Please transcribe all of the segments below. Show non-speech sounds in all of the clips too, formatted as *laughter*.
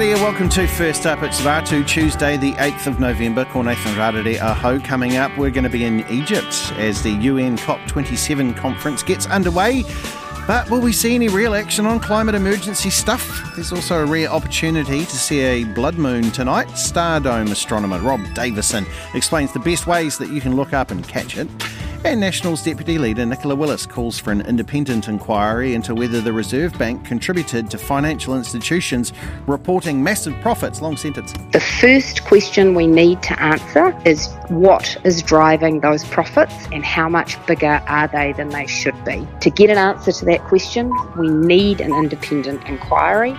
Maria. Welcome to First Up. It's Vatu, Tuesday, the 8th of November. Ko Nathan Rarere Aho. Coming up, we're going to be in Egypt as the UN COP27 conference gets underway. But will we see any real action on climate emergency stuff? There's also a rare opportunity to see a blood moon tonight. Stardome astronomer Rob Davison explains the best ways that you can look up and catch it. And Nationals Deputy Leader Nicola Willis calls for an independent inquiry into whether the Reserve Bank contributed to financial institutions reporting massive profits. Long sentence. The first question we need to answer is what is driving those profits and how much bigger are they than they should be? To get an answer to that question, we need an independent inquiry.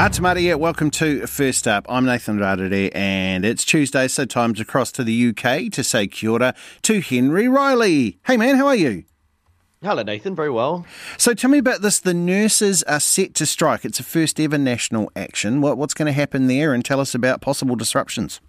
Atamaria, welcome to First Up. I'm Nathan Rarere and it's Tuesday, so time to cross to the UK to say kia ora to Henry Riley. Hey man, how are you? Hello, Nathan. Very well. So tell me about this. The nurses are set to strike. It's a first ever national action. What, what's going to happen there? And tell us about possible disruptions.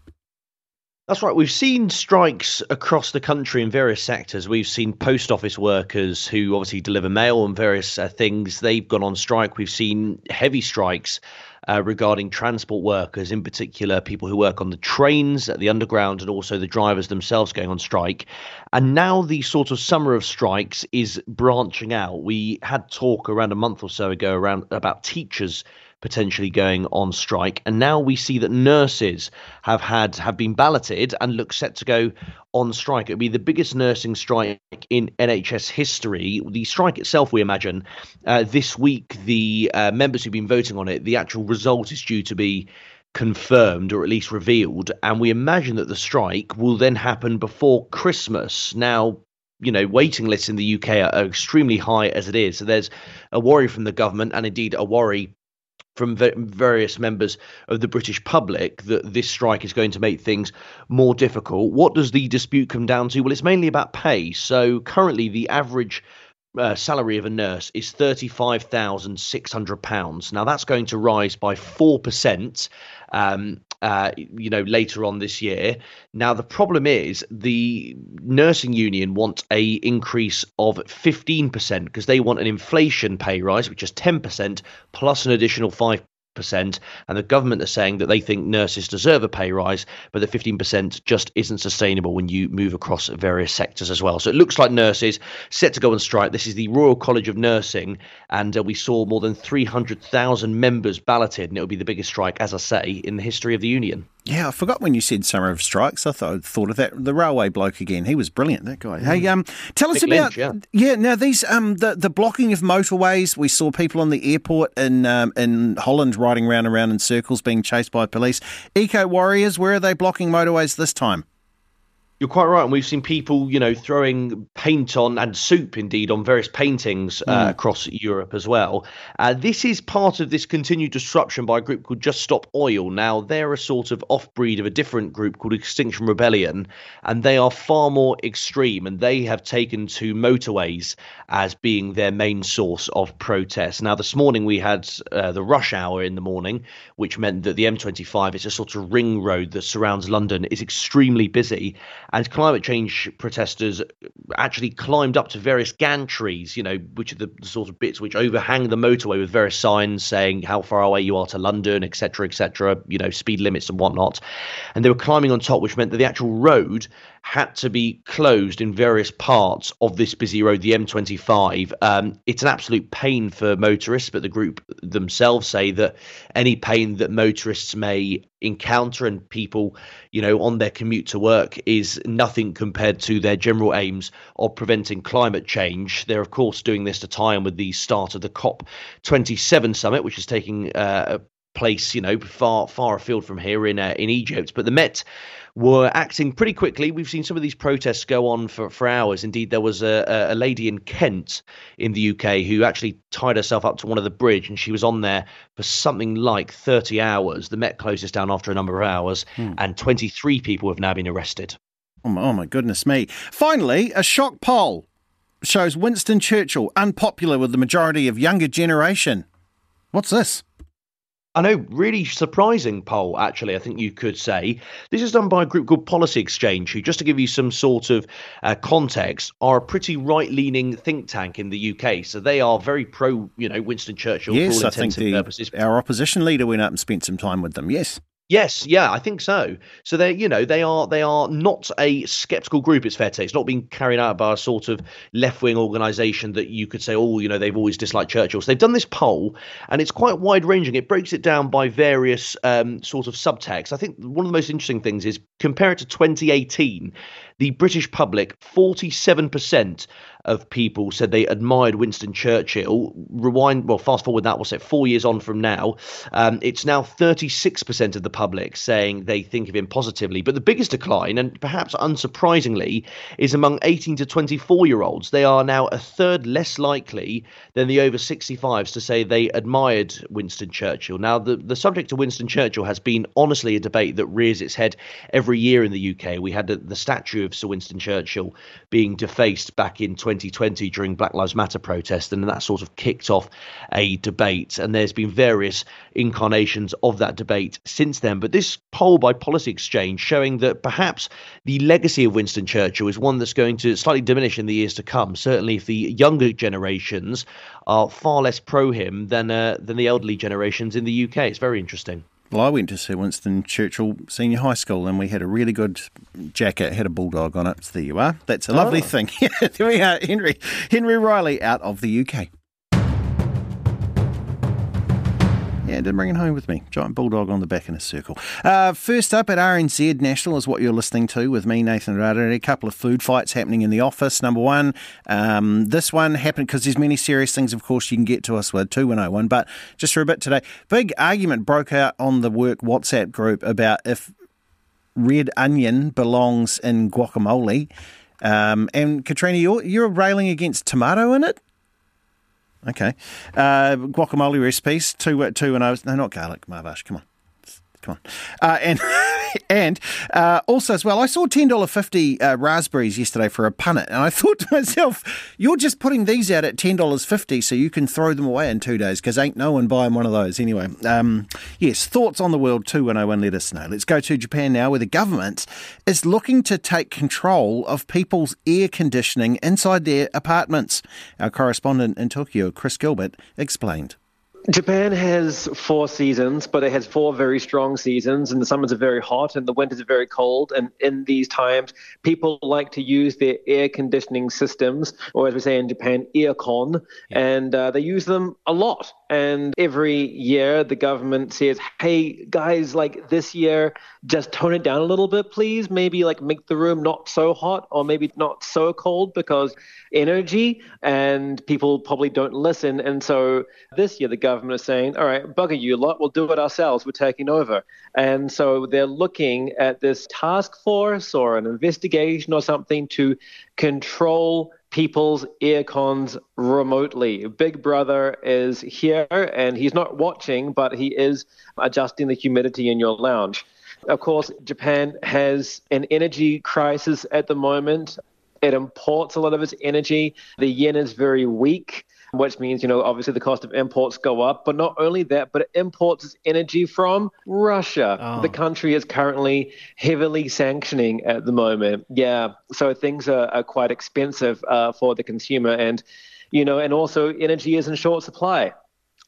That's right. We've seen strikes across the country in various sectors. We've seen post office workers who obviously deliver mail and various uh, things. They've gone on strike. We've seen heavy strikes uh, regarding transport workers, in particular people who work on the trains at the underground and also the drivers themselves going on strike. And now the sort of summer of strikes is branching out. We had talk around a month or so ago around about teachers potentially going on strike. And now we see that nurses have had have been balloted and look set to go on strike. It'd be the biggest nursing strike in NHS history. The strike itself, we imagine, uh, this week the uh, members who've been voting on it, the actual result is due to be confirmed or at least revealed and we imagine that the strike will then happen before christmas now you know waiting lists in the uk are, are extremely high as it is so there's a worry from the government and indeed a worry from various members of the British public that this strike is going to make things more difficult. What does the dispute come down to? Well, it's mainly about pay. So currently, the average uh, salary of a nurse is £35,600. Now, that's going to rise by 4%. Um, uh, you know, later on this year. Now, the problem is the nursing union want a increase of 15% because they want an inflation pay rise, which is 10% plus an additional 5 percent and the government are saying that they think nurses deserve a pay rise but the 15% just isn't sustainable when you move across various sectors as well. So it looks like nurses set to go on strike. This is the Royal College of Nursing and uh, we saw more than 300,000 members balloted and it will be the biggest strike as I say in the history of the union yeah, I forgot when you said summer of strikes. I thought thought of that the railway bloke again. He was brilliant. That guy. Mm. Hey, um, tell us about Lynch, yeah. yeah. Now these um the, the blocking of motorways. We saw people on the airport in um, in Holland riding round and round in circles, being chased by police. Eco warriors. Where are they blocking motorways this time? You're quite right, and we've seen people, you know, throwing paint on and soup, indeed, on various paintings uh, mm. across Europe as well. Uh, this is part of this continued disruption by a group called Just Stop Oil. Now, they're a sort of off-breed of a different group called Extinction Rebellion, and they are far more extreme, and they have taken to motorways as being their main source of protest. Now, this morning we had uh, the rush hour in the morning, which meant that the M25 it's a sort of ring road that surrounds London, is extremely busy and climate change protesters actually climbed up to various gantries, you know, which are the, the sort of bits which overhang the motorway with various signs saying how far away you are to London, etc., etc., you know, speed limits and whatnot. And they were climbing on top, which meant that the actual road had to be closed in various parts of this busy road, the M25. Um, it's an absolute pain for motorists, but the group themselves say that any pain that motorists may encounter and people, you know, on their commute to work is nothing compared to their general aims of preventing climate change. They're, of course, doing this to tie in with the start of the COP27 summit, which is taking uh, place, you know, far far afield from here in uh, in Egypt. But the Met were acting pretty quickly. We've seen some of these protests go on for, for hours. Indeed, there was a, a lady in Kent in the UK who actually tied herself up to one of the bridge and she was on there for something like 30 hours. The Met closed this down after a number of hours hmm. and 23 people have now been arrested. Oh my, oh my goodness me. Finally, a shock poll shows Winston Churchill unpopular with the majority of younger generation. What's this? I know, really surprising poll, actually, I think you could say. This is done by a group called Policy Exchange, who, just to give you some sort of uh, context, are a pretty right leaning think tank in the UK. So they are very pro, you know, Winston Churchill yes, for all I think the, purposes. Our opposition leader went up and spent some time with them, yes. Yes, yeah, I think so. So they, you know, they are they are not a skeptical group. It's fair to say it's not being carried out by a sort of left wing organisation that you could say, oh, you know, they've always disliked Churchill. So they've done this poll, and it's quite wide ranging. It breaks it down by various um, sort of subtext. I think one of the most interesting things is compare it to 2018. The British public, 47% of people said they admired Winston Churchill. Rewind, well, fast forward that, what's it, four years on from now, um, it's now 36% of the public saying they think of him positively. But the biggest decline, and perhaps unsurprisingly, is among 18 to 24 year olds. They are now a third less likely than the over 65s to say they admired Winston Churchill. Now, the, the subject of Winston Churchill has been honestly a debate that rears its head every year in the UK. We had the, the statue of Sir Winston Churchill being defaced back in 2020 during Black Lives Matter protest, and that sort of kicked off a debate. And there's been various incarnations of that debate since then. But this poll by Policy Exchange showing that perhaps the legacy of Winston Churchill is one that's going to slightly diminish in the years to come. Certainly, if the younger generations are far less pro him than uh, than the elderly generations in the UK. It's very interesting. Well, I went to Sir Winston Churchill Senior High School and we had a really good jacket, had a bulldog on it. So there you are. That's a lovely oh. thing. *laughs* there we are. Henry, Henry Riley out of the UK. Yeah, didn't bring it home with me. Giant bulldog on the back in a circle. Uh, first up at RNZ National is what you're listening to with me, Nathan Rarere. A couple of food fights happening in the office. Number one, um, this one happened because there's many serious things, of course, you can get to us with 2101. But just for a bit today, big argument broke out on the work WhatsApp group about if red onion belongs in guacamole. Um, and Katrina, you're, you're railing against tomato in it? Okay. Uh, guacamole recipes, two, two and O's. No, not garlic, Marvash. Come on. Come on. Uh, and *laughs* and uh, also as well, I saw ten dollar fifty uh, raspberries yesterday for a punnet, and I thought to myself, "You're just putting these out at ten dollars fifty, so you can throw them away in two days because ain't no one buying one of those anyway." Um, yes, thoughts on the world too, and I want let us know. Let's go to Japan now, where the government is looking to take control of people's air conditioning inside their apartments. Our correspondent in Tokyo, Chris Gilbert, explained. Japan has four seasons, but it has four very strong seasons, and the summers are very hot and the winters are very cold. And in these times, people like to use their air conditioning systems, or as we say in Japan, aircon, yeah. and uh, they use them a lot. And every year, the government says, hey, guys, like this year, just tone it down a little bit, please. Maybe like make the room not so hot or maybe not so cold because energy and people probably don't listen. And so this year, the government is saying, all right, bugger you lot, we'll do it ourselves. We're taking over. And so they're looking at this task force or an investigation or something to control people's air cons remotely. Big Brother is here and he's not watching, but he is adjusting the humidity in your lounge. Of course, Japan has an energy crisis at the moment. It imports a lot of its energy. The yen is very weak which means, you know, obviously the cost of imports go up. But not only that, but it imports its energy from Russia. Oh. The country is currently heavily sanctioning at the moment. Yeah, so things are, are quite expensive uh, for the consumer. And, you know, and also energy is in short supply.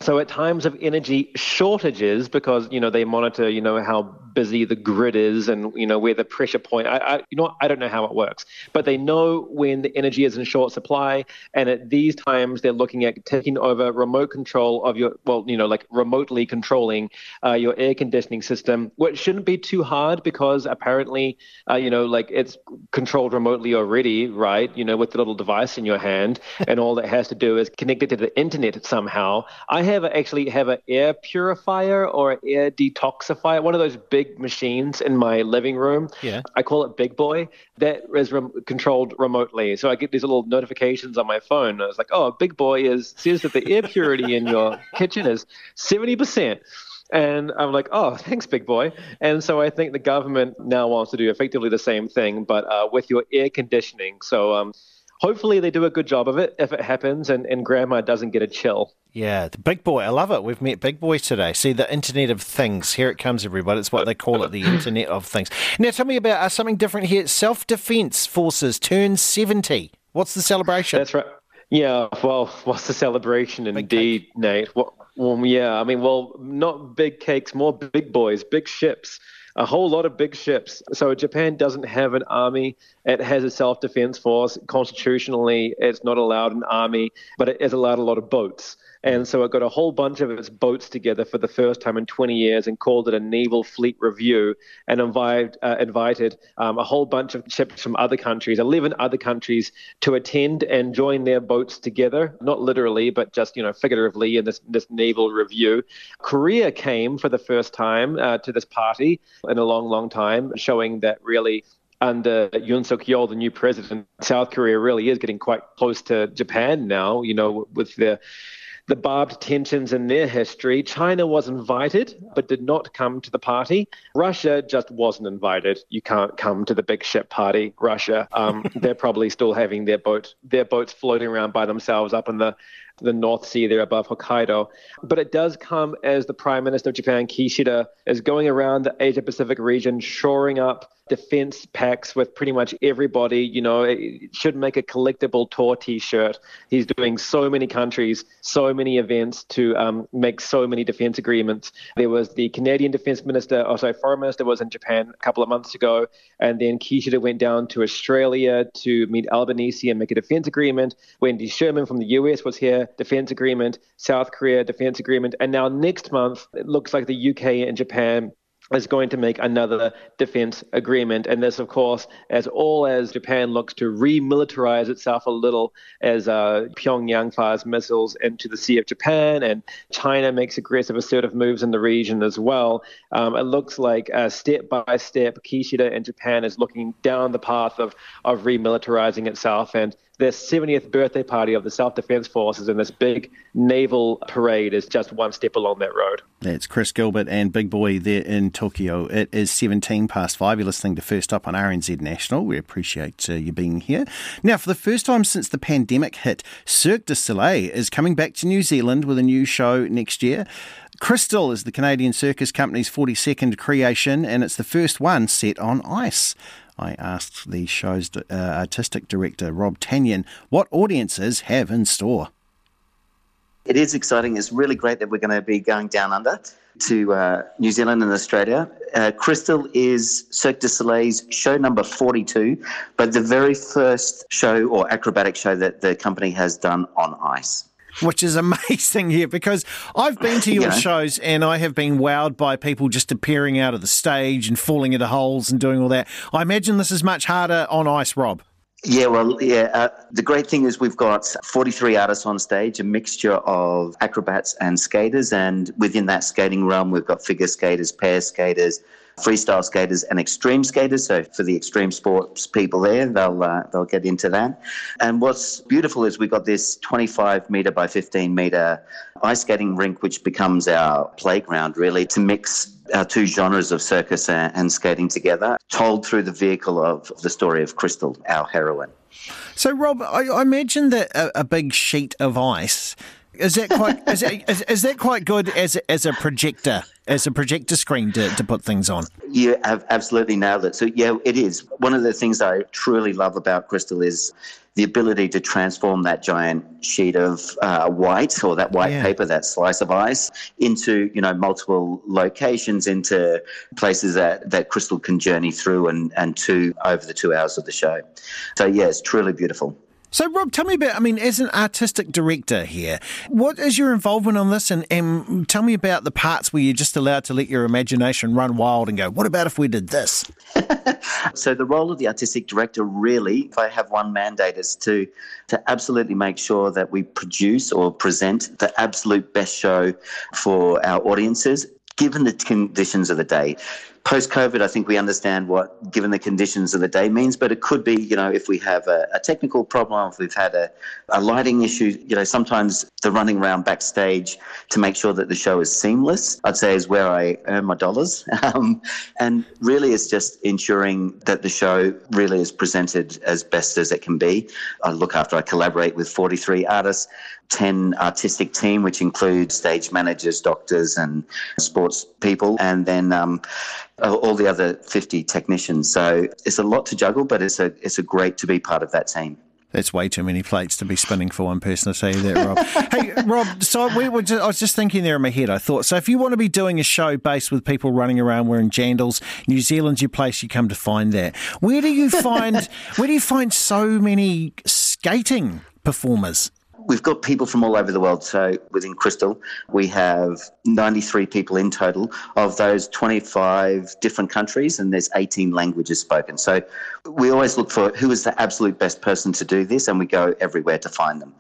So at times of energy shortages, because you know they monitor, you know how busy the grid is, and you know where the pressure point. I, I, you know, I don't know how it works, but they know when the energy is in short supply, and at these times they're looking at taking over remote control of your, well, you know, like remotely controlling uh, your air conditioning system, which shouldn't be too hard because apparently, uh, you know, like it's controlled remotely already, right? You know, with the little device in your hand, and all that has to do is connect it to the internet somehow. I have a, actually have an air purifier or air detoxifier, one of those big machines in my living room. Yeah. I call it Big Boy. That is controlled remotely. So I get these little notifications on my phone. I was like, oh, Big Boy is says that the air purity in your *laughs* kitchen is 70%. And I'm like, oh, thanks, big boy. And so I think the government now wants to do effectively the same thing, but uh, with your air conditioning. So um, hopefully they do a good job of it if it happens and, and grandma doesn't get a chill. Yeah, the big boy. I love it. We've met big boys today. See, the Internet of Things. Here it comes, everybody. It's what they call it, the *laughs* Internet of Things. Now, tell me about uh, something different here. Self Defence Forces turn 70. What's the celebration? That's right. Yeah, well, *laughs* what's the celebration indeed, Nate? What, well, yeah, I mean, well, not big cakes, more big boys, big ships a whole lot of big ships. So Japan doesn't have an army. It has a self-defense force. Constitutionally, it's not allowed an army, but it is allowed a lot of boats. And so it got a whole bunch of its boats together for the first time in 20 years and called it a Naval Fleet Review and invited, uh, invited um, a whole bunch of ships from other countries, 11 other countries, to attend and join their boats together, not literally, but just, you know, figuratively in this, this naval review. Korea came for the first time uh, to this party in a long, long time, showing that really under Yoon Suk Yeol, the new president, South Korea really is getting quite close to Japan now. You know, with the the barbed tensions in their history. China was invited, but did not come to the party. Russia just wasn't invited. You can't come to the big ship party, Russia. Um, *laughs* they're probably still having their boat, their boats floating around by themselves up in the the North Sea there above Hokkaido. But it does come as the Prime Minister of Japan, Kishida, is going around the Asia Pacific region, shoring up defense packs with pretty much everybody. You know, it should make a collectible tour T-shirt. He's doing so many countries, so many events to um, make so many defense agreements. There was the Canadian Defense Minister, oh sorry, Foreign Minister was in Japan a couple of months ago, and then Kishida went down to Australia to meet Albanese and make a defense agreement. Wendy Sherman from the US was here, defense agreement. South Korea defense agreement, and now next month it looks like the UK and Japan is going to make another defense agreement. And this, of course, as all as Japan looks to remilitarize itself a little as uh, Pyongyang fires missiles into the Sea of Japan and China makes aggressive, assertive moves in the region as well. Um, it looks like uh, step by step, Kishida and Japan is looking down the path of, of remilitarizing itself. And their 70th birthday party of the Self Defense Forces and this big naval parade is just one step along that road. That's Chris Gilbert and Big Boy there in Tokyo. It is 17 past five. You're listening to First Up on RNZ National. We appreciate uh, you being here. Now, for the first time since the pandemic hit, Cirque du Soleil is coming back to New Zealand with a new show next year. Crystal is the Canadian circus company's 42nd creation, and it's the first one set on ice. I asked the show's uh, artistic director, Rob Tannion, what audiences have in store. It is exciting. It's really great that we're going to be going down under to uh, New Zealand and Australia. Uh, Crystal is Cirque du Soleil's show number 42, but the very first show or acrobatic show that the company has done on ice which is amazing here because I've been to your yeah. shows and I have been wowed by people just appearing out of the stage and falling into holes and doing all that. I imagine this is much harder on ice, Rob. Yeah, well, yeah. Uh, the great thing is we've got 43 artists on stage, a mixture of acrobats and skaters. And within that skating realm, we've got figure skaters, pair skaters, freestyle skaters and extreme skaters. So for the extreme sports people there, they'll uh, they'll get into that. And what's beautiful is we got this 25 meter by 15 meter ice skating rink, which becomes our playground really to mix our two genres of circus and skating together, told through the vehicle of the story of Crystal, our heroine. So, Rob, I, I imagine that a, a big sheet of ice is that quite is, that, is, is, that quite good as a, as a projector as a projector screen to, to put things on? You have absolutely nailed it. So yeah, it is one of the things I truly love about Crystal is the ability to transform that giant sheet of uh, white or that white yeah. paper, that slice of ice, into you know multiple locations, into places that that Crystal can journey through and and to over the two hours of the show. So yeah, it's truly beautiful. So, Rob, tell me about, I mean, as an artistic director here, what is your involvement on this? And, and tell me about the parts where you're just allowed to let your imagination run wild and go, what about if we did this? *laughs* so, the role of the artistic director really, if I have one mandate, is to, to absolutely make sure that we produce or present the absolute best show for our audiences given the conditions of the day Post COVID, I think we understand what, given the conditions of the day, means, but it could be, you know, if we have a, a technical problem, if we've had a, a lighting issue, you know, sometimes the running around backstage to make sure that the show is seamless, I'd say is where I earn my dollars. *laughs* Um, and really, it's just ensuring that the show really is presented as best as it can be. I look after, I collaborate with 43 artists. 10 artistic team, which includes stage managers, doctors, and sports people, and then um, all the other 50 technicians. So it's a lot to juggle, but it's a it's a great to be part of that team. That's way too many plates to be spinning for one person. I tell you that, Rob. *laughs* hey, Rob. So we were just, I was just thinking there in my head. I thought so. If you want to be doing a show based with people running around wearing jandals, New Zealand's your place. You come to find that. Where do you find *laughs* where do you find so many skating performers? We've got people from all over the world. So within Crystal, we have 93 people in total. Of those, 25 different countries, and there's 18 languages spoken. So we always look for who is the absolute best person to do this, and we go everywhere to find them.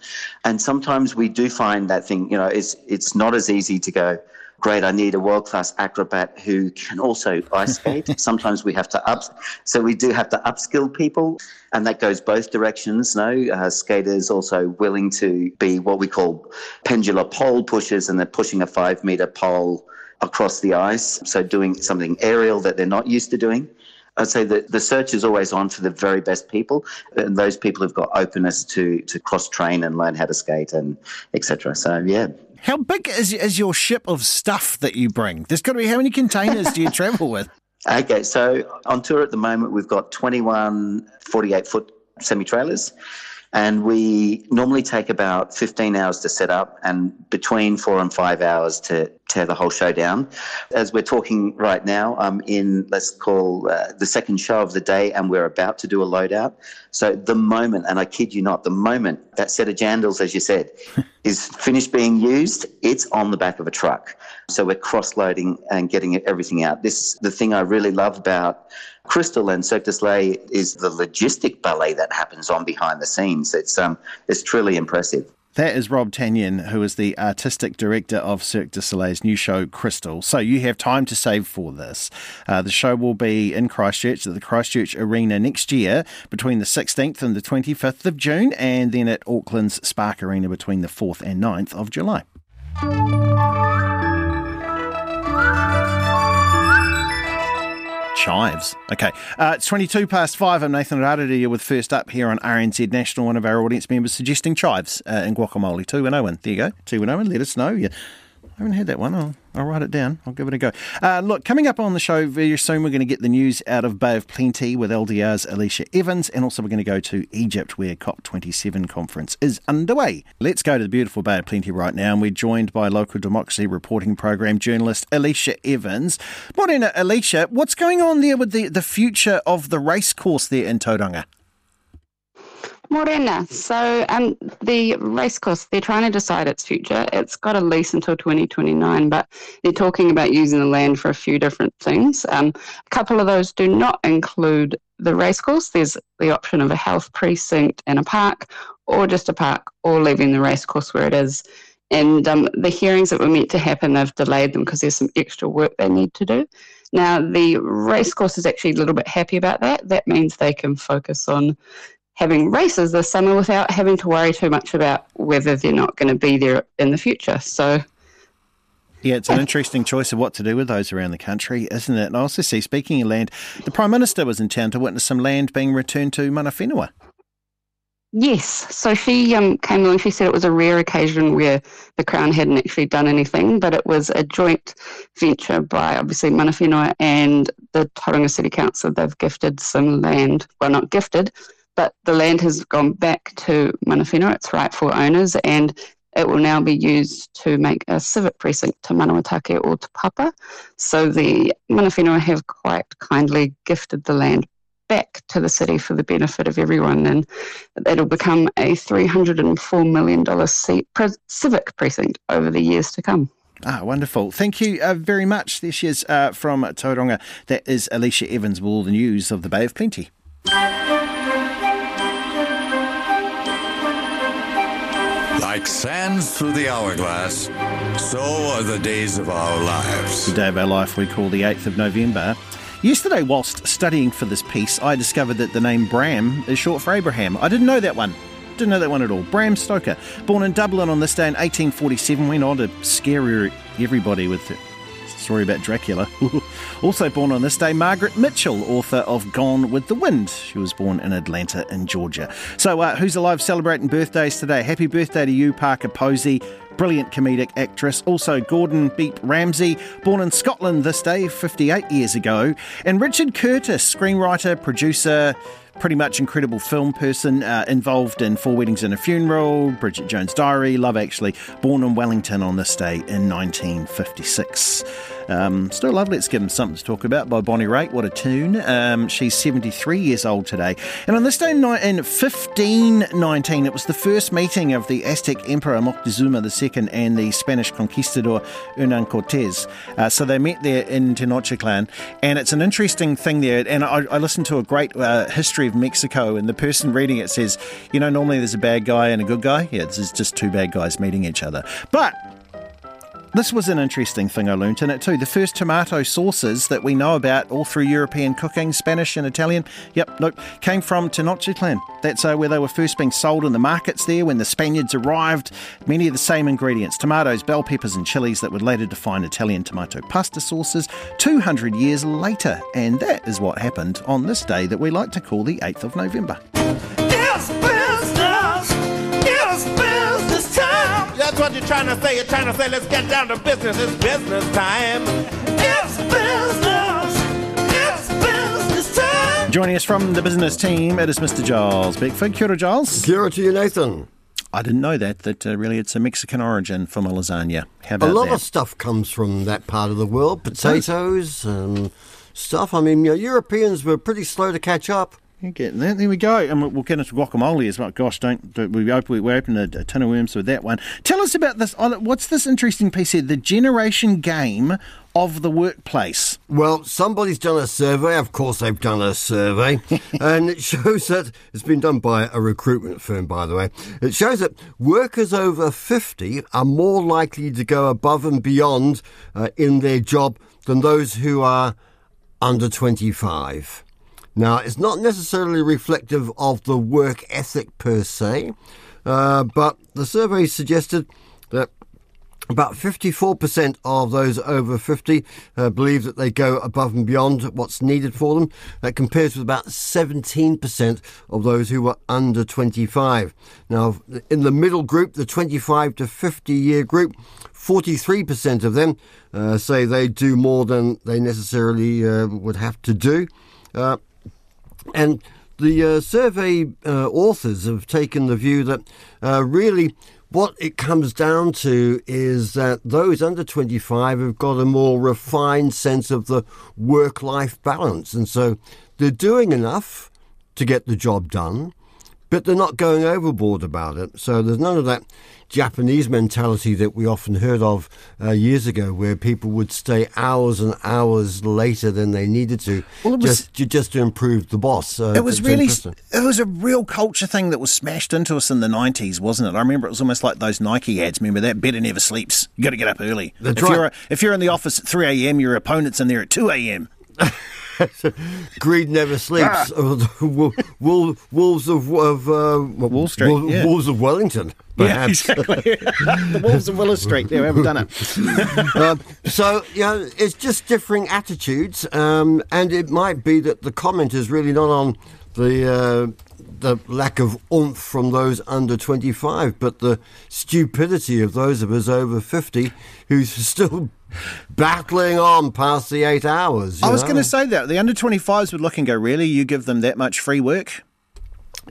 And sometimes we do find that thing. You know, it's it's not as easy to go great, I need a world class acrobat who can also ice skate. *laughs* Sometimes we have to up, so we do have to upskill people, and that goes both directions. No, uh, skaters also willing to be what we call pendular pole pushers, and they're pushing a five meter pole across the ice, so doing something aerial that they're not used to doing. I'd say that the search is always on for the very best people, and those people have got openness to to cross train and learn how to skate and etc. So yeah. How big is, is your ship of stuff that you bring? There's got to be how many containers do you *laughs* travel with? Okay, so on tour at the moment, we've got 21 48 foot semi trailers. And we normally take about 15 hours to set up and between four and five hours to tear the whole show down. As we're talking right now, I'm in, let's call uh, the second show of the day, and we're about to do a loadout. So the moment, and I kid you not, the moment that set of jandals, as you said, *laughs* is finished being used, it's on the back of a truck. So we're cross loading and getting everything out. This the thing I really love about Crystal and Cirque du Soleil is the logistic ballet that happens on behind the scenes. It's um, it's truly impressive. That is Rob Tannion, who is the artistic director of Cirque du Soleil's new show, Crystal. So you have time to save for this. Uh, the show will be in Christchurch at the Christchurch Arena next year between the 16th and the 25th of June, and then at Auckland's Spark Arena between the 4th and 9th of July. Chives. Okay. Uh, it's 22 past five. I'm Nathan Rarere with First Up here on RNZ National. One of our audience members suggesting chives uh, in guacamole. 210. There you go. 210. Let us know. Yeah. Haven't heard that one. I'll, I'll write it down. I'll give it a go. Uh, look, coming up on the show very soon, we're going to get the news out of Bay of Plenty with LDR's Alicia Evans, and also we're going to go to Egypt where COP27 conference is underway. Let's go to the beautiful Bay of Plenty right now, and we're joined by local democracy reporting program journalist Alicia Evans. Morning, Alicia. What's going on there with the, the future of the racecourse there in Tauranga? Morena. So um, the racecourse, they're trying to decide its future. It's got a lease until 2029, but they're talking about using the land for a few different things. Um, a couple of those do not include the racecourse. There's the option of a health precinct and a park, or just a park, or leaving the racecourse where it is. And um, the hearings that were meant to happen, they've delayed them because there's some extra work they need to do. Now, the racecourse is actually a little bit happy about that. That means they can focus on having races this summer without having to worry too much about whether they're not going to be there in the future. So. Yeah, it's an interesting choice of what to do with those around the country, isn't it? And I also see, speaking of land, the Prime Minister was in town to witness some land being returned to Mana Whenua. Yes, so she um, came along. She said it was a rare occasion where the Crown hadn't actually done anything, but it was a joint venture by obviously Mana Whenua and the Tauranga City Council. They've gifted some land, well, not gifted, but the land has gone back to Mana Whenua, its rightful owners, and it will now be used to make a civic precinct Te Manawataki o Te Papa. So the Mana have quite kindly gifted the land back to the city for the benefit of everyone, and it'll become a $304 million civic precinct over the years to come. Ah, wonderful. Thank you uh, very much. This is uh, from Tauranga. That is Alicia Evans with all the news of the Bay of Plenty. Like sands through the hourglass, so are the days of our lives. The day of our life we call the 8th of November. Yesterday, whilst studying for this piece, I discovered that the name Bram is short for Abraham. I didn't know that one. Didn't know that one at all. Bram Stoker, born in Dublin on this day in 1847, went on to scare everybody with the story about Dracula. *laughs* also born on this day, Margaret Mitchell, author of Gone with the Wind. She was born in Atlanta, in Georgia. So, uh, who's alive celebrating birthdays today? Happy birthday to you, Parker Posey brilliant comedic actress. Also, Gordon Beep Ramsay, born in Scotland this day, 58 years ago. And Richard Curtis, screenwriter, producer, pretty much incredible film person, uh, involved in Four Weddings and a Funeral, Bridget Jones' Diary, Love Actually, born in Wellington on this day in 1956. Um, still love Let's Give Him Something to Talk About by Bonnie Raitt. What a tune. Um, she's 73 years old today. And on this day in 1519, it was the first meeting of the Aztec Emperor Moctezuma II and the Spanish conquistador Hernan Cortes. Uh, so they met there in Tenochtitlan. And it's an interesting thing there. And I, I listened to a great uh, history of Mexico, and the person reading it says, you know, normally there's a bad guy and a good guy. Yeah, this is just two bad guys meeting each other. But this was an interesting thing I learnt in it too. The first tomato sauces that we know about all through European cooking, Spanish and Italian, yep, nope, came from Tenochtitlan. That's uh, where they were first being sold in the markets there when the Spaniards arrived. Many of the same ingredients tomatoes, bell peppers, and chilies that would later define Italian tomato pasta sauces 200 years later. And that is what happened on this day that we like to call the 8th of November. What you're trying to say. You're trying to say, let's get down to business. It's business time. It's business. It's business time. Joining us from the business team, it is Mr. Giles Beckford. Kia ora, Giles. Kia ora to you, Nathan. I didn't know that, that uh, really it's a Mexican origin for my lasagna. How about A lot that? of stuff comes from that part of the world. Potatoes and stuff. I mean, you know, Europeans were pretty slow to catch up. You're getting that. There we go. And we'll- get into guacamole as well. Gosh, don't, don't we open we open a, a tin of worms with that one. Tell us about this. oh, What's this interesting piece here? The generation game of the workplace. Well, somebody's done a survey. Of course, they've done a survey. *laughs* and it shows that it's been done by a recruitment firm, by the way. It shows that workers over 50 are more likely to go above and beyond uh, in their job than those who are under 25. Now, it's not necessarily reflective of the work ethic per se, uh, but the survey suggested that about 54% of those over 50 uh, believe that they go above and beyond what's needed for them. That compares with about 17% of those who were under 25. Now, in the middle group, the 25 to 50 year group, 43% of them uh, say they do more than they necessarily uh, would have to do. And the uh, survey uh, authors have taken the view that uh, really what it comes down to is that those under 25 have got a more refined sense of the work life balance. And so they're doing enough to get the job done, but they're not going overboard about it. So there's none of that Japanese mentality that we often heard of uh, years ago, where people would stay hours and hours later than they needed to, Well, was- just to, just to improve the boss. Uh, It was really, it was a real culture thing that was smashed into us in the 90s, wasn't it? I remember it was almost like those Nike ads. Remember that? Better never sleeps. You got to get up early. That's if right. You're, if you're in the office at 3 a.m., your opponent's in there at 2 a.m. *laughs* *laughs* Greed never sleeps. Or the *laughs* wo- wo- wolves of of uh, Wall Street, wo- yeah. Wolves of Wellington. Perhaps. Yeah, exactly. *laughs* the Wolves of Willis Street. There, we haven't done it. um, so you know, it's just differing attitudes, um, and it might be that the comment is really not on the uh, the lack of oomph from those under twenty five, but the stupidity of those of us over fifty who's *laughs* still battling on past the eight hours. you I was going to say that. The under 25s would look and go, really? You give them that much free work?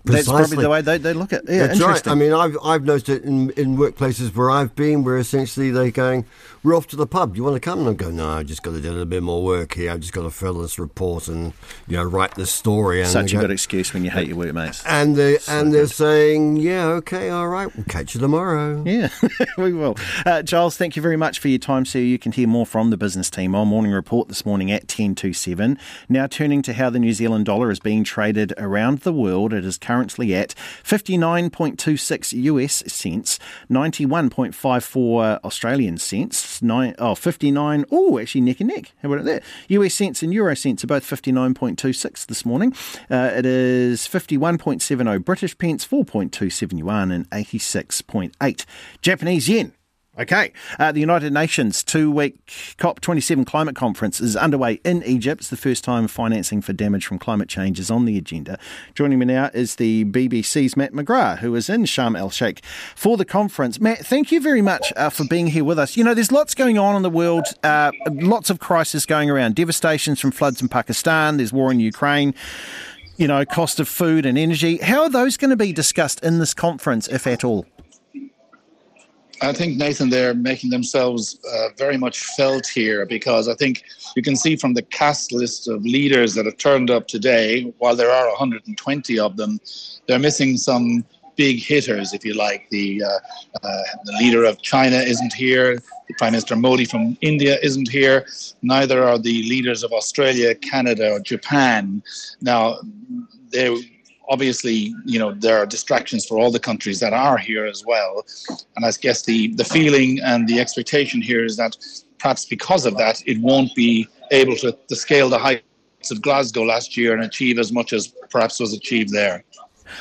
That's probably the way they, they look at it. Yeah, That's right. I mean, I've I've noticed it in, in workplaces where I've been, where essentially they're going, "We're off to the pub. Do you want to come?" And I go, "No, I've just got to do a little bit more work here. I've just got to fill this report and you know write this story." And Such a go- good excuse when you hate your workmates. And they and they're saying, "Yeah, okay, all right, we'll catch you tomorrow." Yeah, *laughs* we will. Uh, Giles, thank you very much for your time, sir. You can hear more from the business team on Morning Report this morning at 10 to 7. Now turning to how the New Zealand dollar is being traded around the world. It is currently at 59.26 US cents, 91.54 Australian cents, nine, oh, 59, oh, actually neck and neck. How about that? US cents and Euro cents are both 59.26 this morning. Uh, it is 51.70 British pence, 4.27 yuan, and 86.8 Japanese yen. Okay. Uh, the United Nations two week COP27 climate conference is underway in Egypt. It's the first time financing for damage from climate change is on the agenda. Joining me now is the BBC's Matt McGrath, who is in Sharm el Sheikh for the conference. Matt, thank you very much uh, for being here with us. You know, there's lots going on in the world, uh, lots of crisis going around, devastations from floods in Pakistan, there's war in Ukraine. You know, cost of food and energy. How are those going to be discussed in this conference, if at all? I think Nathan, they're making themselves uh, very much felt here because I think you can see from the cast list of leaders that have turned up today, while there are 120 of them, they're missing some big hitters, if you like. The, uh, uh, the leader of China isn't here. The Prime Minister Modi from India isn't here. Neither are the leaders of Australia, Canada, or Japan. Now, they obviously, you know, there are distractions for all the countries that are here as well. And I guess the, the feeling and the expectation here is that perhaps because of that, it won't be able to, to scale the heights of Glasgow last year and achieve as much as perhaps was achieved there.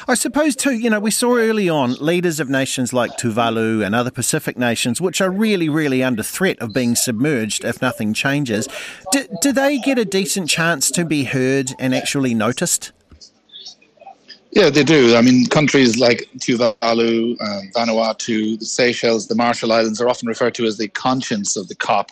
I suppose, too, you know, we saw early on leaders of nations like Tuvalu and other Pacific nations, which are really, really under threat of being submerged if nothing changes. Do, do they get a decent chance to be heard and actually noticed? Yeah, they do. I mean, countries like Tuvalu, um, Vanuatu, the Seychelles, the Marshall Islands are often referred to as the conscience of the COP,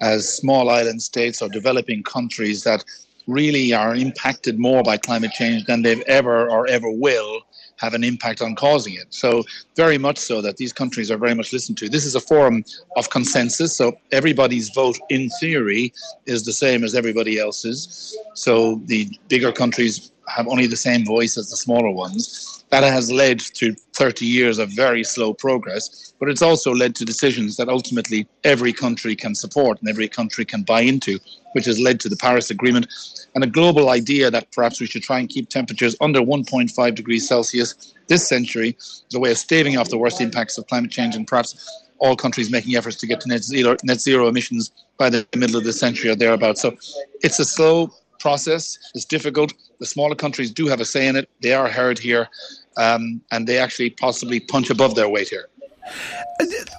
as small island states or developing countries that really are impacted more by climate change than they've ever or ever will have an impact on causing it. So, very much so that these countries are very much listened to. This is a forum of consensus, so everybody's vote, in theory, is the same as everybody else's. So, the bigger countries have only the same voice as the smaller ones. That has led to 30 years of very slow progress, but it's also led to decisions that ultimately every country can support and every country can buy into, which has led to the Paris Agreement and a global idea that perhaps we should try and keep temperatures under 1.5 degrees Celsius this century as a way of staving off the worst impacts of climate change and perhaps all countries making efforts to get to net zero, net zero emissions by the middle of the century or thereabouts. So it's a slow process. is difficult. The smaller countries do have a say in it. They are heard here, um, and they actually possibly punch above their weight here.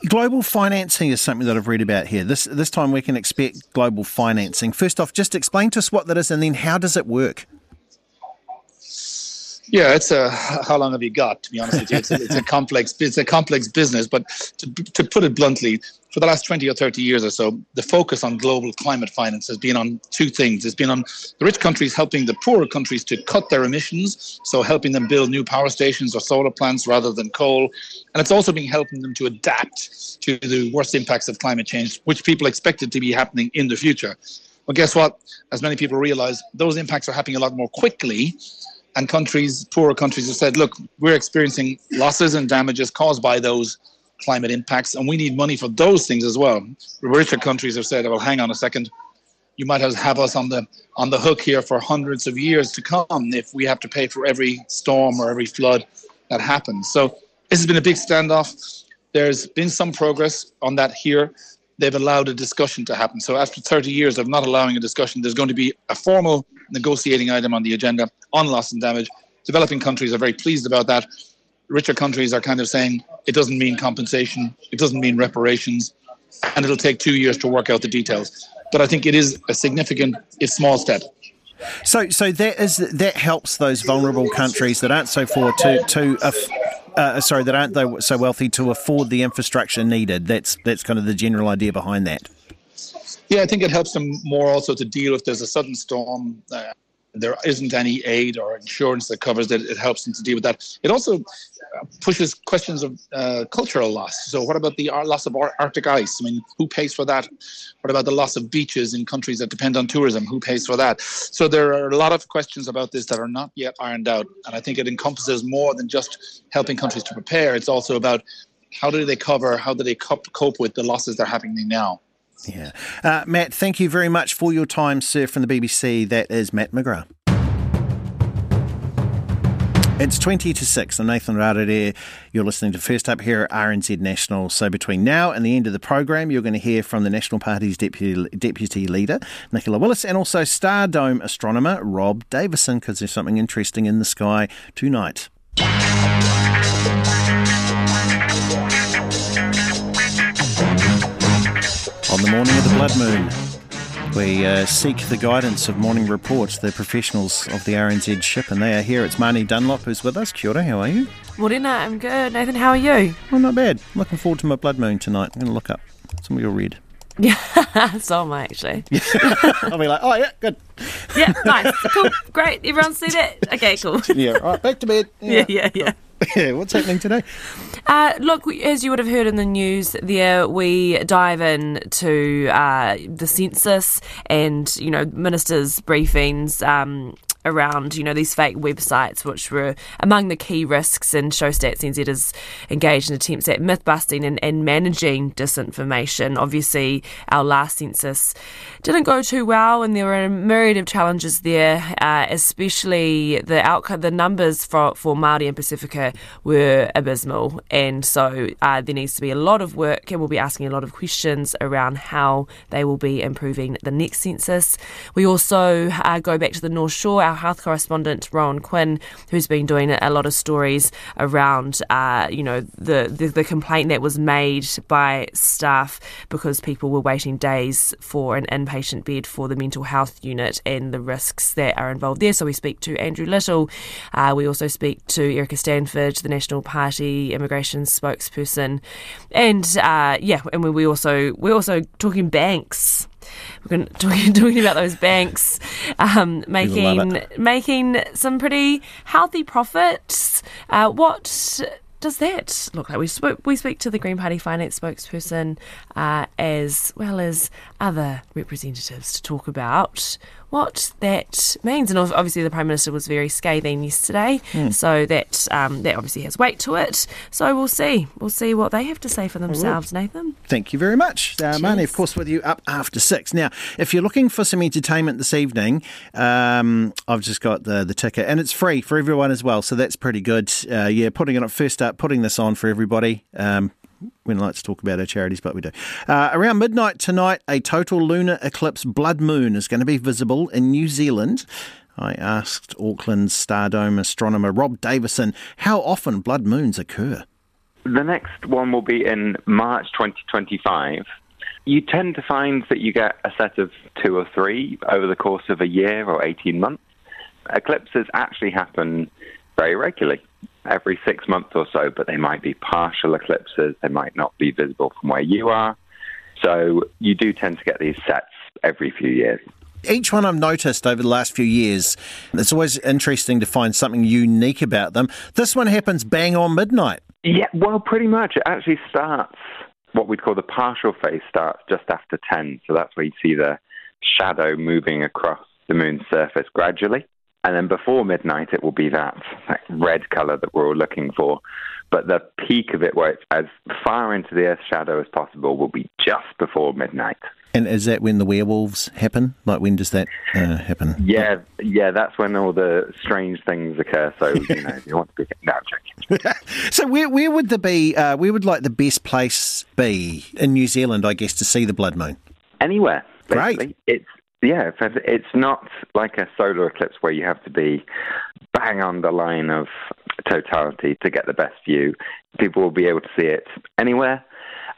Global financing is something that I've read about here. This this time we can expect global financing. First off, just explain to us what that is, and then how does it work? Yeah, it's uh, a how long have you got? To be honest with you, it's a, it's a complex it's a complex business. But to, to put it bluntly, for the last twenty or thirty years or so, the focus on global climate finance has been on two things. It's been on the rich countries helping the poorer countries to cut their emissions, so helping them build new power stations or solar plants rather than coal, and it's also been helping them to adapt to the worst impacts of climate change, which people expected to be happening in the future. Well, guess what? As many people realize, those impacts are happening a lot more quickly and countries, poorer countries, have said, look, we're experiencing losses and damages caused by those climate impacts, and we need money for those things as well. Richer countries have said, well, hang on a second, you might have us on the on the hook here for hundreds of years to come if we have to pay for every storm or every flood that happens. So this has been a big standoff. There's been some progress on that here. They've allowed a discussion to happen. So after 30 years of not allowing a discussion, there's going to be a formal negotiating item on the agenda on loss and damage. Developing countries are very pleased about that. Richer countries are kind of saying it doesn't mean compensation, it doesn't mean reparations, and it'll take two years to work out the details. But I think it is a significant, if small, step. So, so that is that helps those vulnerable countries that aren't so forward to to. Uh, uh, sorry, that aren't so wealthy to afford the infrastructure needed. That's that's kind of the general idea behind that. Yeah, I think it helps them more also to deal if there's a sudden storm. Uh, there isn't any aid or insurance that covers it. It helps them to deal with that. It also pushes questions of uh, cultural loss. So, what about the loss of Arctic ice? I mean, who pays for that? What about the loss of beaches in countries that depend on tourism? Who pays for that? So, there are a lot of questions about this that are not yet ironed out. And I think it encompasses more than just helping countries to prepare. It's also about how do they cover, how do they cope with the losses that are happening now. Yeah. Uh, Matt, thank you very much for your time, sir, from the BBC. That is Matt McGrath. It's 20 to 6. I'm Nathan Rarere. You're listening to First Up here at RNZ National. So between now and the end of the program, you're going to hear from the National Party's deputy, deputy leader, Nicola Willis, and also Stardome astronomer Rob Davison, because there's something interesting in the sky tonight. On the morning of the blood moon, we uh, seek the guidance of Morning Report, the professionals of the RNZ ship, and they are here. It's Māni Dunlop who's with us. Kia ora, how are you? Morena, I'm good. Nathan, how are you? Oh, not bad. Looking forward to my blood moon tonight. I'm going to look up some of your read. Yeah, *laughs* so am I actually. *laughs* I'll be like, oh, yeah, good. Yeah, nice. Cool. Great. Everyone see that? Okay, cool. *laughs* Yeah, right, back to bed. Yeah, yeah, yeah. Yeah, what's happening today? Uh, look, as you would have heard in the news, there we dive in to uh, the census and you know ministers' briefings. Um, Around, you know, these fake websites, which were among the key risks, and Showstats NZ is engaged in attempts at myth busting and, and managing disinformation. Obviously, our last census didn't go too well, and there were a myriad of challenges there, uh, especially the outcome, the numbers for, for Māori and Pacifica were abysmal. And so uh, there needs to be a lot of work, and we'll be asking a lot of questions around how they will be improving the next census. We also uh, go back to the North Shore, our health correspondent, Rowan Quinn, who's been doing a lot of stories around, uh, you know, the, the, the complaint that was made by staff because people were waiting days for an inpatient bed for the mental health unit and the risks that are involved there. So we speak to Andrew Little. Uh, we also speak to Erica Stanford, the National Party immigration spokesperson, and uh, yeah, and we, we also we're also talking banks. We're going *laughs* to, talking, talking about those banks um, making making some pretty healthy profits. Uh, what does that look like? We spoke, we speak to the Green Party finance spokesperson uh, as well as other representatives to talk about what that means. And obviously, the Prime Minister was very scathing yesterday, so that um, that obviously has weight to it. So we'll see. We'll see what they have to say for themselves, Nathan. Thank you very much. Uh, Māni, of course, with you up after six. Now, if you're looking for some entertainment this evening, um, I've just got the, the ticket, and it's free for everyone as well, so that's pretty good. Uh, yeah, putting it on first up, putting this on for everybody. Um, we don't like to talk about our charities, but we do. Uh, around midnight tonight, a total lunar eclipse blood moon is going to be visible in New Zealand. I asked Auckland's Stardome astronomer Rob Davison how often blood moons occur. The next one will be in March 2025. You tend to find that you get a set of two or three over the course of a year or 18 months. Eclipses actually happen very regularly, every six months or so, but they might be partial eclipses. They might not be visible from where you are. So you do tend to get these sets every few years. each one I've noticed over the last few years, it's always interesting to find something unique about them. This one happens bang on midnight. Yeah, well, pretty much. It actually starts, what we'd call the partial phase starts just after 10. So that's where you see the shadow moving across the moon's surface gradually. And then before midnight, it will be that, that red color that we're all looking for. But the peak of it, where it's as far into the Earth's shadow as possible, will be just before midnight. And is that when the werewolves happen? Like, when does that uh, happen? Yeah, yeah, that's when all the strange things occur. So, you know, if you want to be. No, I'm joking. *laughs* So, where, where would the be? Uh, where would like the best place be in New Zealand? I guess to see the blood moon. anywhere. Great. It's yeah, it's not like a solar eclipse where you have to be bang on the line of totality to get the best view. People will be able to see it anywhere,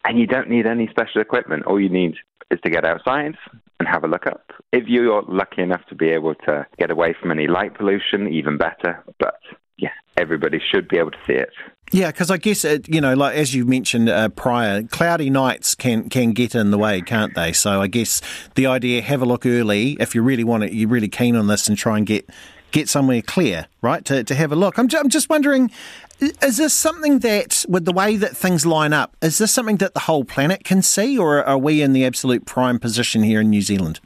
and you don't need any special equipment. All you need is to get outside and have a look up. If you're lucky enough to be able to get away from any light pollution, even better. But yeah, everybody should be able to see it. Yeah, because I guess it, you know, like as you mentioned uh, prior, cloudy nights can can get in the way, can't they? So I guess the idea have a look early if you really want it, you're really keen on this, and try and get get somewhere clear, right? To to have a look. I'm I'm just wondering, is this something that, with the way that things line up, is this something that the whole planet can see, or are we in the absolute prime position here in New Zealand?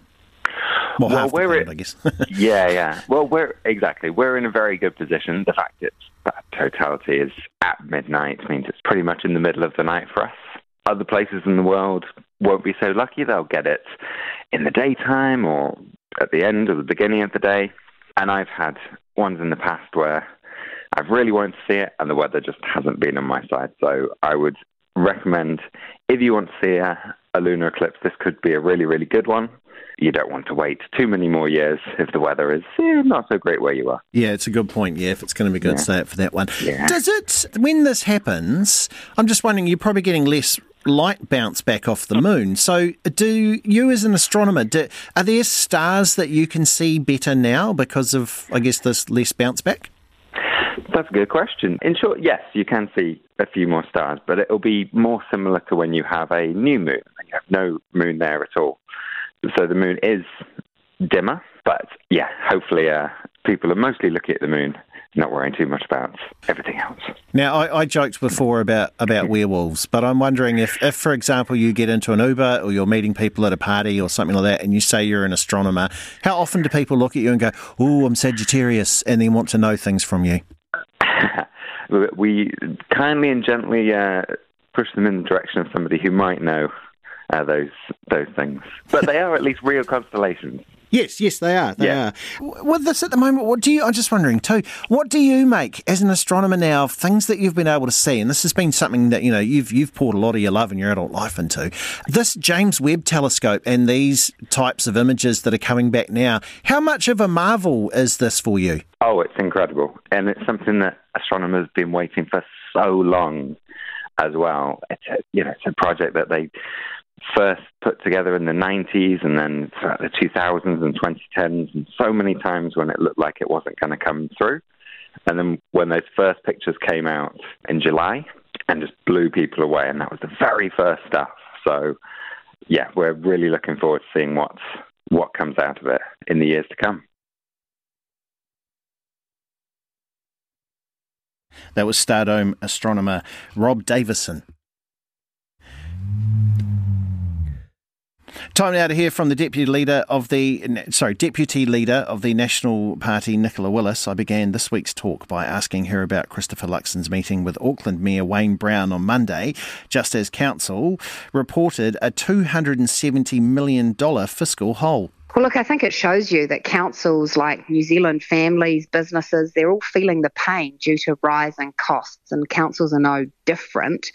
Well, Well, we're planet, it- I guess. *laughs* yeah, yeah. Well, we're exactly. We're in a very good position. The fact it's that totality is at midnight means it's pretty much in the middle of the night for us. Other places in the world won't be so lucky. They'll get it in the daytime or at the end or the beginning of the day. And I've had ones in the past where I've really wanted to see it, and the weather just hasn't been on my side. So I would recommend if you want to see a, a lunar eclipse, this could be a really, really good one. You don't want to wait too many more years if the weather is eh, not so great where you are. Yeah, it's a good point. Yeah, if it's going to be good, Yeah. stay up for that one. Yeah. Does it, when this happens, I'm just wondering, you're probably getting less light bounce back off the moon. So, do you as an astronomer, do, are there stars that you can see better now because of, I guess, this less bounce back? That's a good question. In short, yes, you can see a few more stars, but it'll be more similar to when you have a new moon. Have no moon there at all. So the moon is dimmer, but yeah, hopefully uh, people are mostly looking at the moon, not worrying too much about everything else. Now, I, I joked before about, about werewolves, but I'm wondering if, if, for example, you get into an Uber or you're meeting people at a party or something like that and you say you're an astronomer, how often do people look at you and go, Oh, I'm Sagittarius, and then want to know things from you? *laughs* we kindly and gently uh, push them in the direction of somebody who might know uh, those those things, but they are at least real constellations. *laughs* Yes, yes, they are. They Yeah. are. With this at the moment, what do you? I'm just wondering too. What do you make as an astronomer now? of Things that you've been able to see, and this has been something that you know you've you've poured a lot of your love and your adult life into. This James Webb Telescope and these types of images that are coming back now. How much of a marvel is this for you? Oh, it's incredible, and it's something that astronomers have been waiting for so long, as well. It's a, you know, it's a project that they first put together in the 90s and then throughout the 2000s and 2010s, and so many times when it looked like it wasn't going to come through. And then when those first pictures came out in July and just blew people away, and that was the very first stuff. So, yeah, we're really looking forward to seeing what what comes out of it in the years to come. That was Stardome astronomer Rob Davison. Time now to hear from the deputy leader of the sorry deputy leader of the National Party, Nicola Willis. I began this week's talk by asking her about Christopher Luxon's meeting with Auckland Mayor Wayne Brown on Monday, just as council reported a two hundred and seventy million dollar fiscal hole. Well, look, I think it shows you that councils like New Zealand families, businesses, they're all feeling the pain due to rising costs, and councils are no different.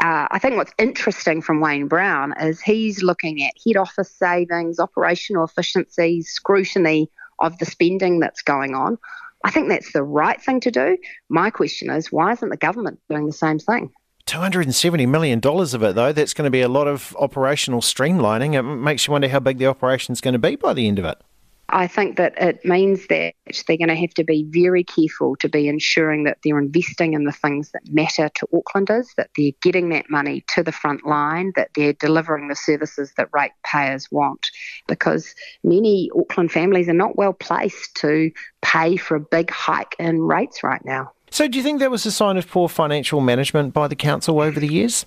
Uh, I think what's interesting from Wayne Brown is he's looking at head office savings, operational efficiencies, scrutiny of the spending that's going on. I think that's the right thing to do. My question is, why isn't the government doing the same thing? $270 million of it, though, that's going to be a lot of operational streamlining. It makes you wonder how big the operation is going to be by the end of it. I think that it means that they're going to have to be very careful to be ensuring that they're investing in the things that matter to Aucklanders, that they're getting that money to the front line, that they're delivering the services that ratepayers want. Because many Auckland families are not well placed to pay for a big hike in rates right now. So, do you think that was a sign of poor financial management by the council over the years?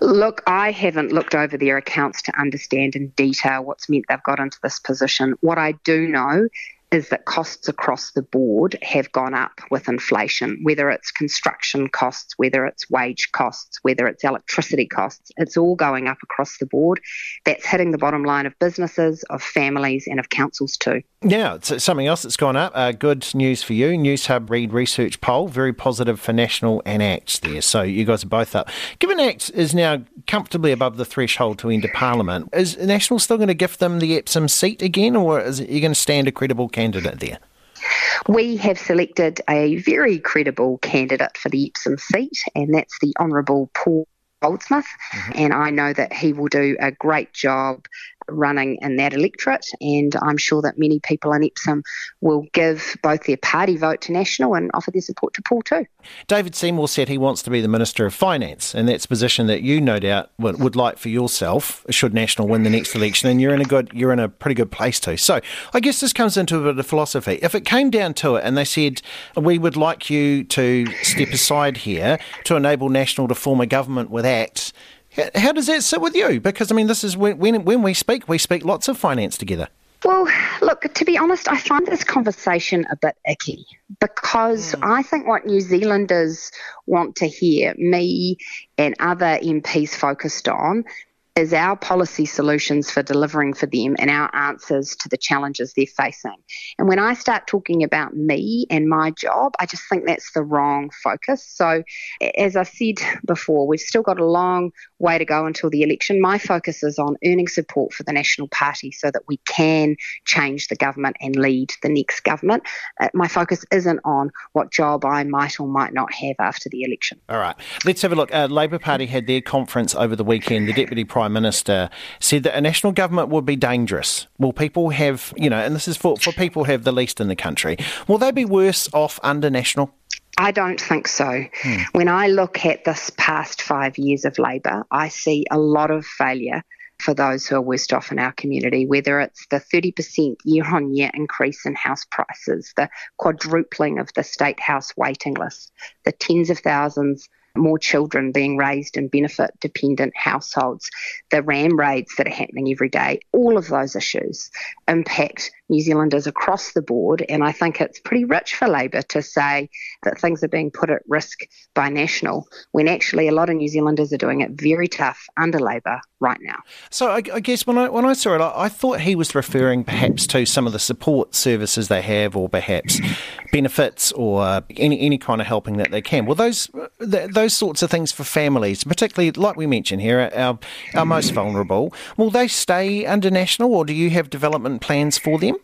Look, I haven't looked over their accounts to understand in detail what's meant they've got into this position. What I do know is that costs across the board have gone up with inflation, whether it's construction costs, whether it's wage costs, whether it's electricity costs. It's all going up across the board. That's hitting the bottom line of businesses, of families, and of councils too. It's something else that's gone up. Uh, good news for you. Newshub Reid Research poll, very positive for National and ACT there. So you guys are both up. Given ACT is now comfortably above the threshold to enter Parliament, is National still going to gift them the Epsom seat again, or is it, you going to stand a credible candidate there? We have selected a very credible candidate for the Epsom seat, and that's the Honourable Paul Goldsmith. Mm-hmm. And I know that he will do a great job running in that electorate, and I'm sure that many people in Epsom will give both their party vote to National and offer their support to Paul too. David Seymour said he wants to be the Minister of Finance, and that's a position that you no doubt would, like for yourself should National win the next election, and you're in a good, you're in a pretty good place to. So I guess this comes into a bit of philosophy. If it came down to it, and they said we would like you to step aside here to enable National to form a government with ACT. How- How does that sit with you? Because I mean, this is when, when when we speak, we speak lots of finance together. Well, look, to be honest, I find this conversation a bit icky because hmm. I think what New Zealanders want to hear me and other MPs focused on is our policy solutions for delivering for them and our answers to the challenges they're facing. And when I start talking about me and my job, I just think that's the wrong focus. So, as I said *laughs* before, we've still got a long way to go until the election. My focus is on earning support for the National Party so that we can change the government and lead the next government. Uh, my focus isn't on what job I might or might not have after the election. All right, let's have a look. Uh, Labour Party had their conference over the weekend. The Deputy Prime Minister said that a national government would be dangerous. Will people have, you know, and this is for, for people who have the least in the country, will they be worse off under national? I don't think so. Hmm. When I look at this past five years of Labor, I see a lot of failure for those who are worst off in our community, whether it's the 30% year on year increase in house prices, the quadrupling of the state house waiting list, the tens of thousands more children being raised in benefit dependent households, the ram raids that are happening every day, all of those issues impact New Zealanders across the board. And I think it's pretty rich for Labour to say that things are being put at risk by National when actually a lot of New Zealanders are doing it very tough under Labour right now. So I, I guess when I when I saw it, I, I, thought he was referring perhaps to some of the support services they have, or perhaps benefits, or any any kind of helping that they can. Well, those those sorts of things for families, particularly like we mentioned here, our our most vulnerable, will they stay under national, or do you have development plans for them?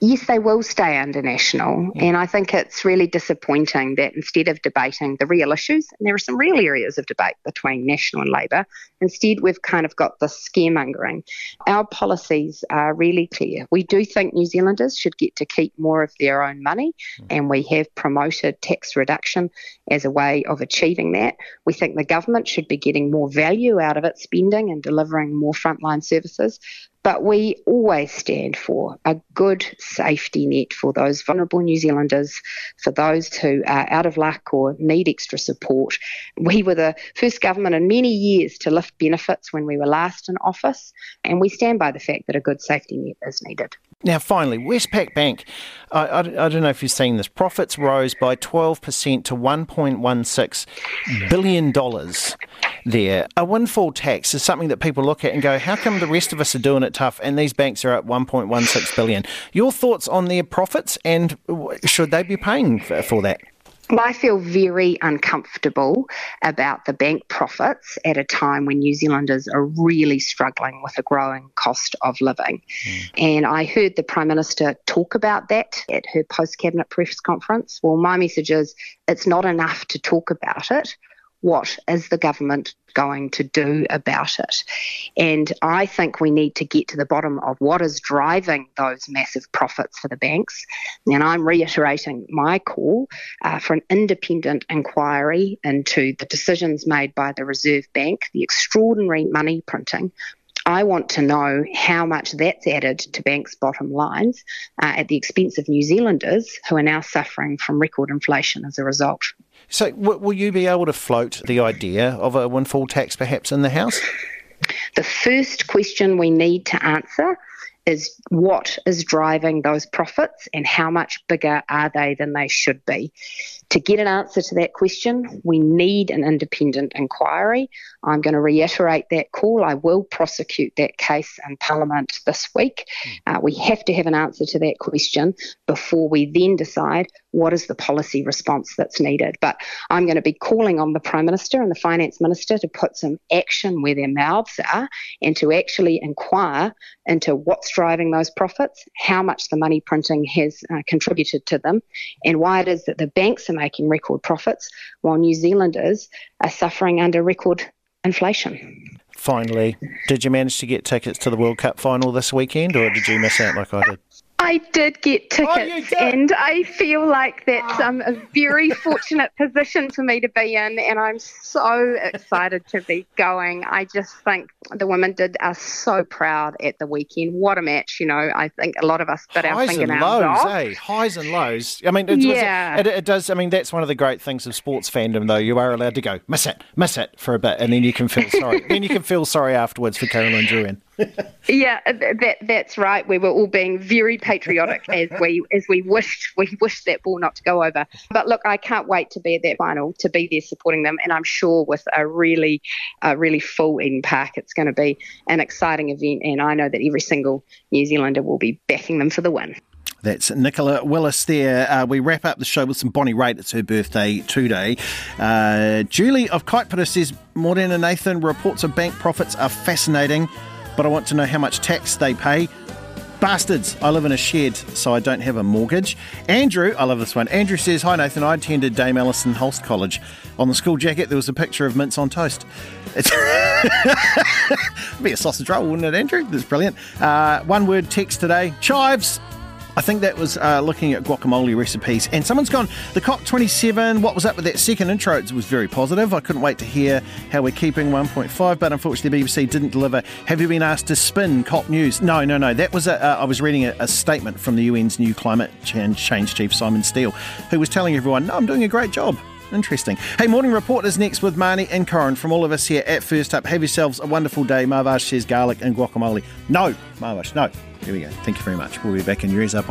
Yes, they will stay under national. And I think it's really disappointing that instead of debating the real issues, and there are some real areas of debate between national and Labor, instead we've kind of got the scaremongering. Our policies are really clear. We do think New Zealanders should get to keep more of their own money, mm. and we have promoted tax reduction as a way of achieving that. We think the government should be getting more value out of its spending and delivering more frontline services. But we always stand for a good safety net for those vulnerable New Zealanders, for those who are out of luck or need extra support. We were the first government in many years to lift benefits when we were last in office, and we stand by the fact that a good safety net is needed. Now, finally, Westpac Bank. I, I, I, don't know if you've seen this. Profits rose by 12% to $1.16 billion there. A windfall tax is something that people look at and go, how come the rest of us are doing it tough and these banks are at 1.16 billion? Your thoughts on their profits and should they be paying for, for that? I feel very uncomfortable about the bank profits at a time when New Zealanders are really struggling with a growing cost of living. Mm. And I heard the Prime Minister talk about that at her post cabinet press conference. Well, my message is it's not enough to talk about it what is the government going to do about it? And I think we need to get to the bottom of what is driving those massive profits for the banks. And I'm reiterating my call uh, for an independent inquiry into the decisions made by the Reserve Bank, the extraordinary money printing I want to know how much that's added to banks' bottom lines uh, at the expense of New Zealanders who are now suffering from record inflation as a result. So, w- will you be able to float the idea of a windfall tax perhaps in the House? The first question we need to answer is what is driving those profits and how much bigger are they than they should be. To get an answer to that question, we need an independent inquiry. I'm going to reiterate that call. I will prosecute that case in Parliament this week. Uh, we have to have an answer to that question before we then decide what is the policy response that's needed. But I'm going to be calling on the Prime Minister and the Finance Minister to put some action where their mouths are and to actually inquire into what's driving those profits, how much the money printing has uh, contributed to them, and why it is that the banks are making record profits while New Zealanders are suffering under record inflation. Finally, did you manage to get tickets to the World Cup final this weekend or did you miss out like I did? I did get oh, tickets, oh, and I feel like that's um, a very fortunate position for me to be in, and I'm so excited to be going. I just think the women did us so proud at the weekend. What a match, you know. I think a lot of us bit our fingernails lows, off. Eh? Highs and lows. I mean, it, yeah. it, it, does. I mean, that's one of the great things of sports fandom, though. You are allowed to go miss it, miss it for a bit, and then you can feel sorry. *laughs* then you can feel sorry afterwards for Caroline Drouin. Yeah, that that's right. We were all being very patriotic as we as we wished we wished that ball not to go over. But look, I can't wait to be at that final, to be there supporting them, and I'm sure with a really, a really full Eden Park, it's going to be an exciting event. And I know that every single New Zealander will be backing them for the win. That's Nicola Willis there. Uh, we wrap up the show with some Bonnie Raitt. It's her birthday today. Uh, Julie of Kaipara says Morena Nathan reports of bank profits are fascinating, but I want to know how much tax they pay. Bastards, I live in a shed, so I don't have a mortgage. Andrew, I love this one. Andrew says, Hi Nathan, I attended Dame Alison Holst College. On the school jacket, there was a picture of mince on toast. It's *laughs* be a sausage roll, wouldn't it, Andrew? That's brilliant. Uh, one word text today chives. I think that was uh, looking at guacamole recipes. And someone's gone, the COP27, what was up with that second intro? It was very positive. I couldn't wait to hear how we're keeping 1.5, but unfortunately, the BBC didn't deliver. Have you been asked to spin COP news? No, no, no. That was a, uh, I was reading a, a statement from the UN's new climate change chief, Simon Stiell, who was telling everyone, no, I'm doing a great job. Interesting. Hey, Morning Report is next with Māni and Corin from all of us here at First Up. Have yourselves a wonderful day. Marvash says garlic and guacamole. No, Marvash, no. Here we go. Thank you very much. We'll be back in your ears up.